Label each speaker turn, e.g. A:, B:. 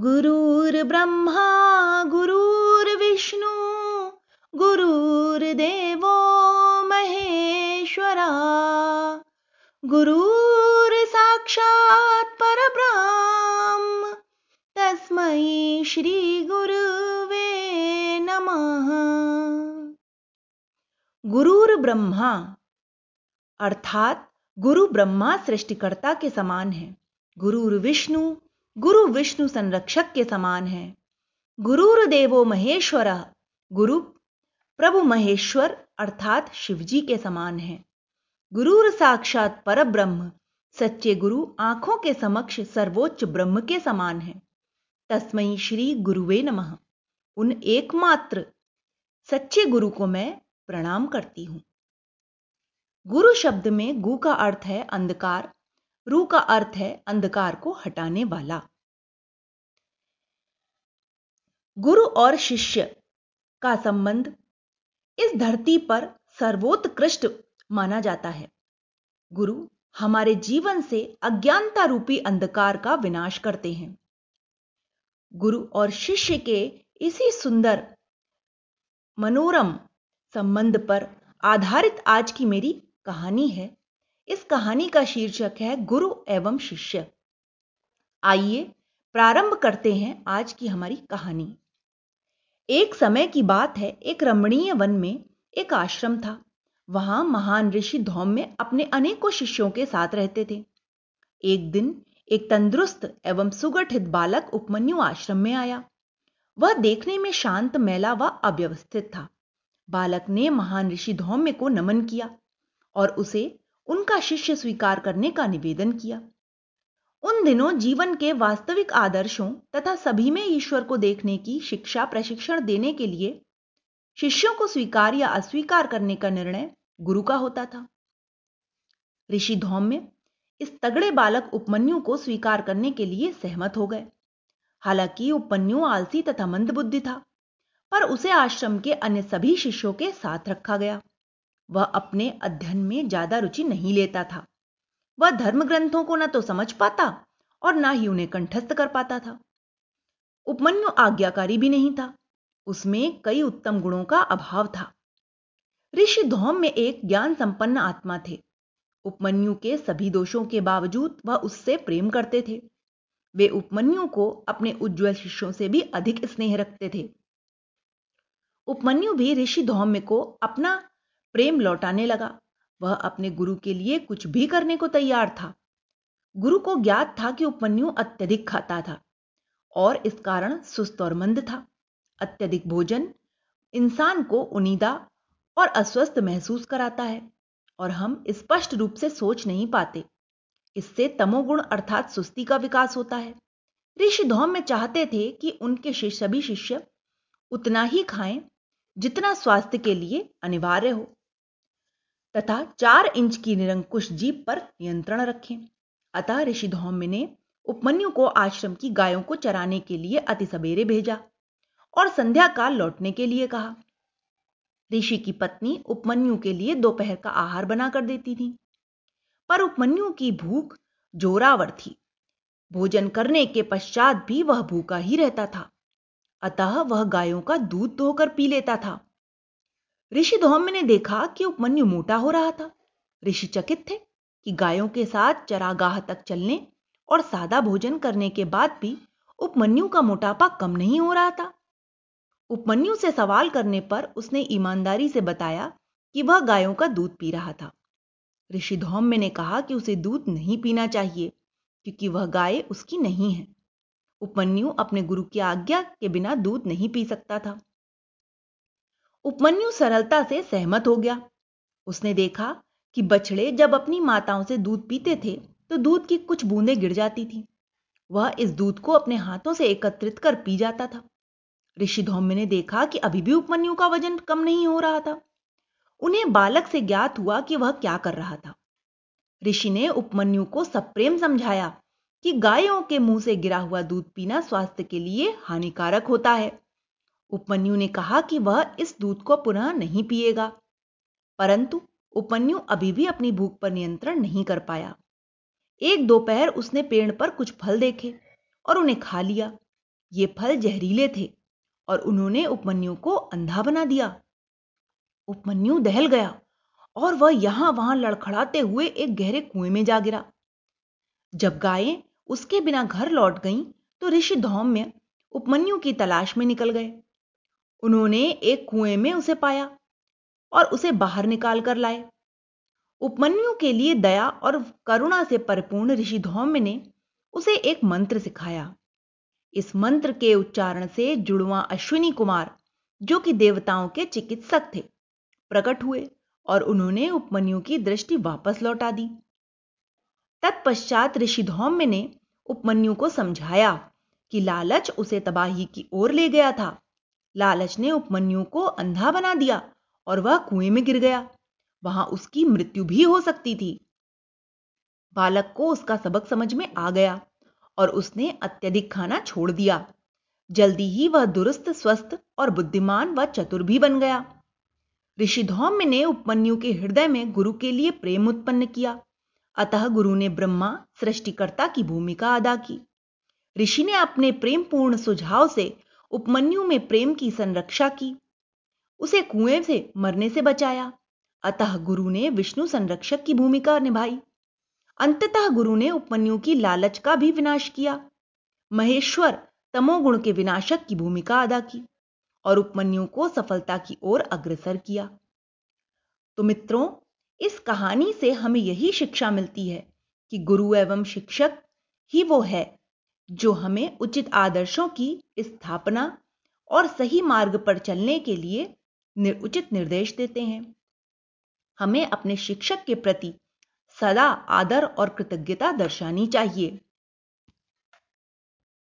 A: गुरुर्ब्रह्मा गुरुर्विष्णु गुरुर्देवो महेश्वरा गुरुर्साक्षात् परब्रह्म, तस्मै श्रीगुरुवे नमः। गुरुर ब्रह्मा अर्थात गुरु ब्रह्मा सृष्टिकर्ता के समान है। गुरुर विष्णु गुरु विष्णु संरक्षक के समान है। गुरुर देवो महेश्वर, गुरु प्रभु महेश्वर अर्थात शिवजी के समान है। गुरुर साक्षात पर ब्रह्म सच्चे गुरु आँखों के समक्ष सर्वोच्च ब्रह्म के समान है। तस्मयी श्री गुरुवे नमः। उन एकमात्र सच्चे गुरु को मैं प्रणाम करती हूँ। गुरु शब्द में गु का अर्थ है अंधकार रू का अर्थ है अंधकार को हटाने वाला। गुरु और शिष्य का संबंध इस धरती पर सर्वोत्कृष्ट माना जाता है। गुरु हमारे जीवन से अज्ञानता रूपी अंधकार का विनाश करते हैं। गुरु और शिष्य के इसी सुंदर, मनोरम संबंध पर आधारित आज की मेरी कहानी है। इस कहानी का शीर्षक है गुरु एवं शिष्य। आइए प्रारंभ करते हैं आज की हमारी कहानी। एक समय की बात है, एक रमणीय वन में एक आश्रम था। वहाँ महान ऋषि धौम्य अपने अनेकों शिष्यों के साथ रहते थे। एक दिन एक तंदुरुस्त एवं सुगठित बालक उपमन्यु आश्रम में आया। वह देखने में शांत, मैला व अव्यवस्थित था। बालक ने महान ऋषि धौम्य को नमन किया और उसे उनका शिष्य स्वीकार करने का निवेदन किया। उन दिनों जीवन के वास्तविक आदर्शों तथा सभी में ईश्वर को देखने की शिक्षा प्रशिक्षण देने के लिए शिष्यों को स्वीकार या अस्वीकार करने का निर्णय गुरु का होता था। ऋषि धौम्य इस तगड़े बालक उपमन्यु को स्वीकार करने के लिए सहमत हो गए। हालाँकि उपमन्यु आलसी तथा मंदबुद्धि था, पर उसे आश्रम के अन्य सभी शिष्यों के साथ रखा गया। वह अपने अध्ययन में ज़्यादा रुचि नहीं लेता था। वह धर्म ग्रंथों को न तो समझ पाता और ना ही उन्हें कंठस्थ कर पाता था। उपमन्यु आज्ञाकारी भी नहीं था। उसमें कई उत्तम गुणों का अभाव था। ऋषि धौम में एक ज्ञान संपन्न आत्मा थे। उपमन्यु के सभी दोषों के बावजूद वह उससे प्रेम करते थे। वे उपमन्यु को अपने उज्जवल शिष्यों से भी अधिक स्नेह रखते थे। उपमन्यु भी ऋषि धौम्य को अपना प्रेम लौटाने लगा। वह अपने गुरु के लिए कुछ भी करने को तैयार था। गुरु को ज्ञात था कि उपमन्यु अत्यधिक खाता था और इस कारण सुस्त और मंद था। अत्यधिक भोजन इंसान को उनीदा और अस्वस्थ महसूस कराता है और हम स्पष्ट रूप से सोच नहीं पाते। इससे तमोगुण अर्थात सुस्ती का विकास होता है। ऋषि धौम में चाहते थे कि उनके सभी शिष्य उतना ही खाएँ जितना स्वास्थ्य के लिए अनिवार्य हो। तथा चार इंच की निरंकुश जीप पर नियंत्रण रखें। अतः ऋषि धौम्य ने उपमन्यु को आश्रम की गायों को चराने के लिए अति सवेरे भेजा और संध्या काल लौटने के लिए कहा। ऋषि की पत्नी उपमन्यु के लिए दोपहर का आहार बनाकर देती थी। पर उपमन्यु की भूख जोरावर थी। भोजन करने के पश्चात भी वह भूखा ही रहता था। अतः वह गायों का दूध धोकर पी लेता था। ऋषि धौम्य ने देखा कि उपमन्यु मोटा हो रहा था। ऋषि चकित थे कि गायों के साथ चरागाह तक चलने और सादा भोजन करने के बाद भी उपमन्यु का मोटापा कम नहीं हो रहा था। उपमन्यु से सवाल करने पर उसने ईमानदारी से बताया कि वह गायों का दूध पी रहा था। ऋषि धौम्य ने कहा कि उसे दूध नहीं पीना चाहिए, क्योंकि वह गाय उसकी नहीं है। उपमन्यु अपने गुरु की आज्ञा के बिना दूध नहीं पी सकता था। उपमन्यु सरलता से सहमत हो गया। उसने देखा कि बछड़े जब अपनी माताओं से दूध पीते थे तो दूध की कुछ बूंदें गिर जाती थी। वह इस दूध को अपने हाथों से एकत्रित कर पी जाता था। ऋषि धौम्य ने देखा कि अभी भी उपमन्यु का वज़न कम नहीं हो रहा था। उन्हें बालक से ज्ञात हुआ कि वह क्या कर रहा था। ऋषि ने उपमन्यु को सप्रेम समझाया कि गायों के मुँह से गिरा हुआ दूध पीना स्वास्थ्य के लिए हानिकारक होता है। उपमन्यु ने कहा कि वह इस दूध को पुनः नहीं पिएगा। परंतु उपमन्यु अभी भी अपनी भूख पर नियंत्रण नहीं कर पाया। एक दोपहर उसने पेड़ पर कुछ फल देखे और उन्हें खा लिया। ये फल जहरीले थे और उन्होंने उपमन्यु को अंधा बना दिया। उपमन्यु दहल गया और वह यहाँ वहाँ लड़खड़ाते हुए एक गहरे कुएँ में जा गिरा। जब गायें उसके बिना घर लौट गईं तो ऋषि धौम्य उपमन्यु की तलाश में निकल गए। उन्होंने एक कुएँ में उसे पाया और उसे बाहर निकाल कर लाए। उपमन्यु के लिए दया और करुणा से परिपूर्ण ऋषि धौम्य ने उसे एक मंत्र सिखाया। इस मंत्र के उच्चारण से जुड़वा अश्विनी कुमार, जो कि देवताओं के चिकित्सक थे, प्रकट हुए और उन्होंने उपमन्यु की दृष्टि वापस लौटा दी। तत्पश्चात ऋषि धौम्य ने उपमन्यु को समझाया कि लालच उसे तबाही की ओर ले गया था। लालच ने उपमन्यु को अंधा बना दिया और वह कुएँ में गिर गया। वहाँ उसकी मृत्यु भी हो सकती थी। बालक को उसका सबक समझ में आ गया और उसने अत्यधिक खाना छोड़ दिया। जल्दी ही वह दुरुस्त, स्वस्थ और बुद्धिमान व चतुर भी बन गया। ऋषि धौम्य ने उपमन्यु के हृदय में गुरु के लिए प्रेम उत्पन्न किया। अतः गुरु ने ब्रह्मा, सृष्टिकर्ता की भूमिका अदा की। ऋषि ने अपने प्रेमपूर्ण सुझाव से उपमन्यु में प्रेम की संरक्षा की। उसे कुएँ से मरने से बचाया। अतः गुरु ने विष्णु संरक्षक की भूमिका निभाई। अंततः गुरु ने उपमन्यु की लालच का भी विनाश किया। महेश्वर तमोगुण के विनाशक की भूमिका अदा की और उपमन्यु को सफलता की ओर अग्रसर किया। तो मित्रों, इस कहानी से हमें यही शिक्षा मिलती है कि गुरु एवं शिक्षक ही वो है जो हमें उचित आदर्शों की स्थापना और सही मार्ग पर चलने के लिए उचित निर्देश देते हैं। हमें अपने शिक्षक के प्रति सदा आदर और कृतज्ञता दर्शानी चाहिए।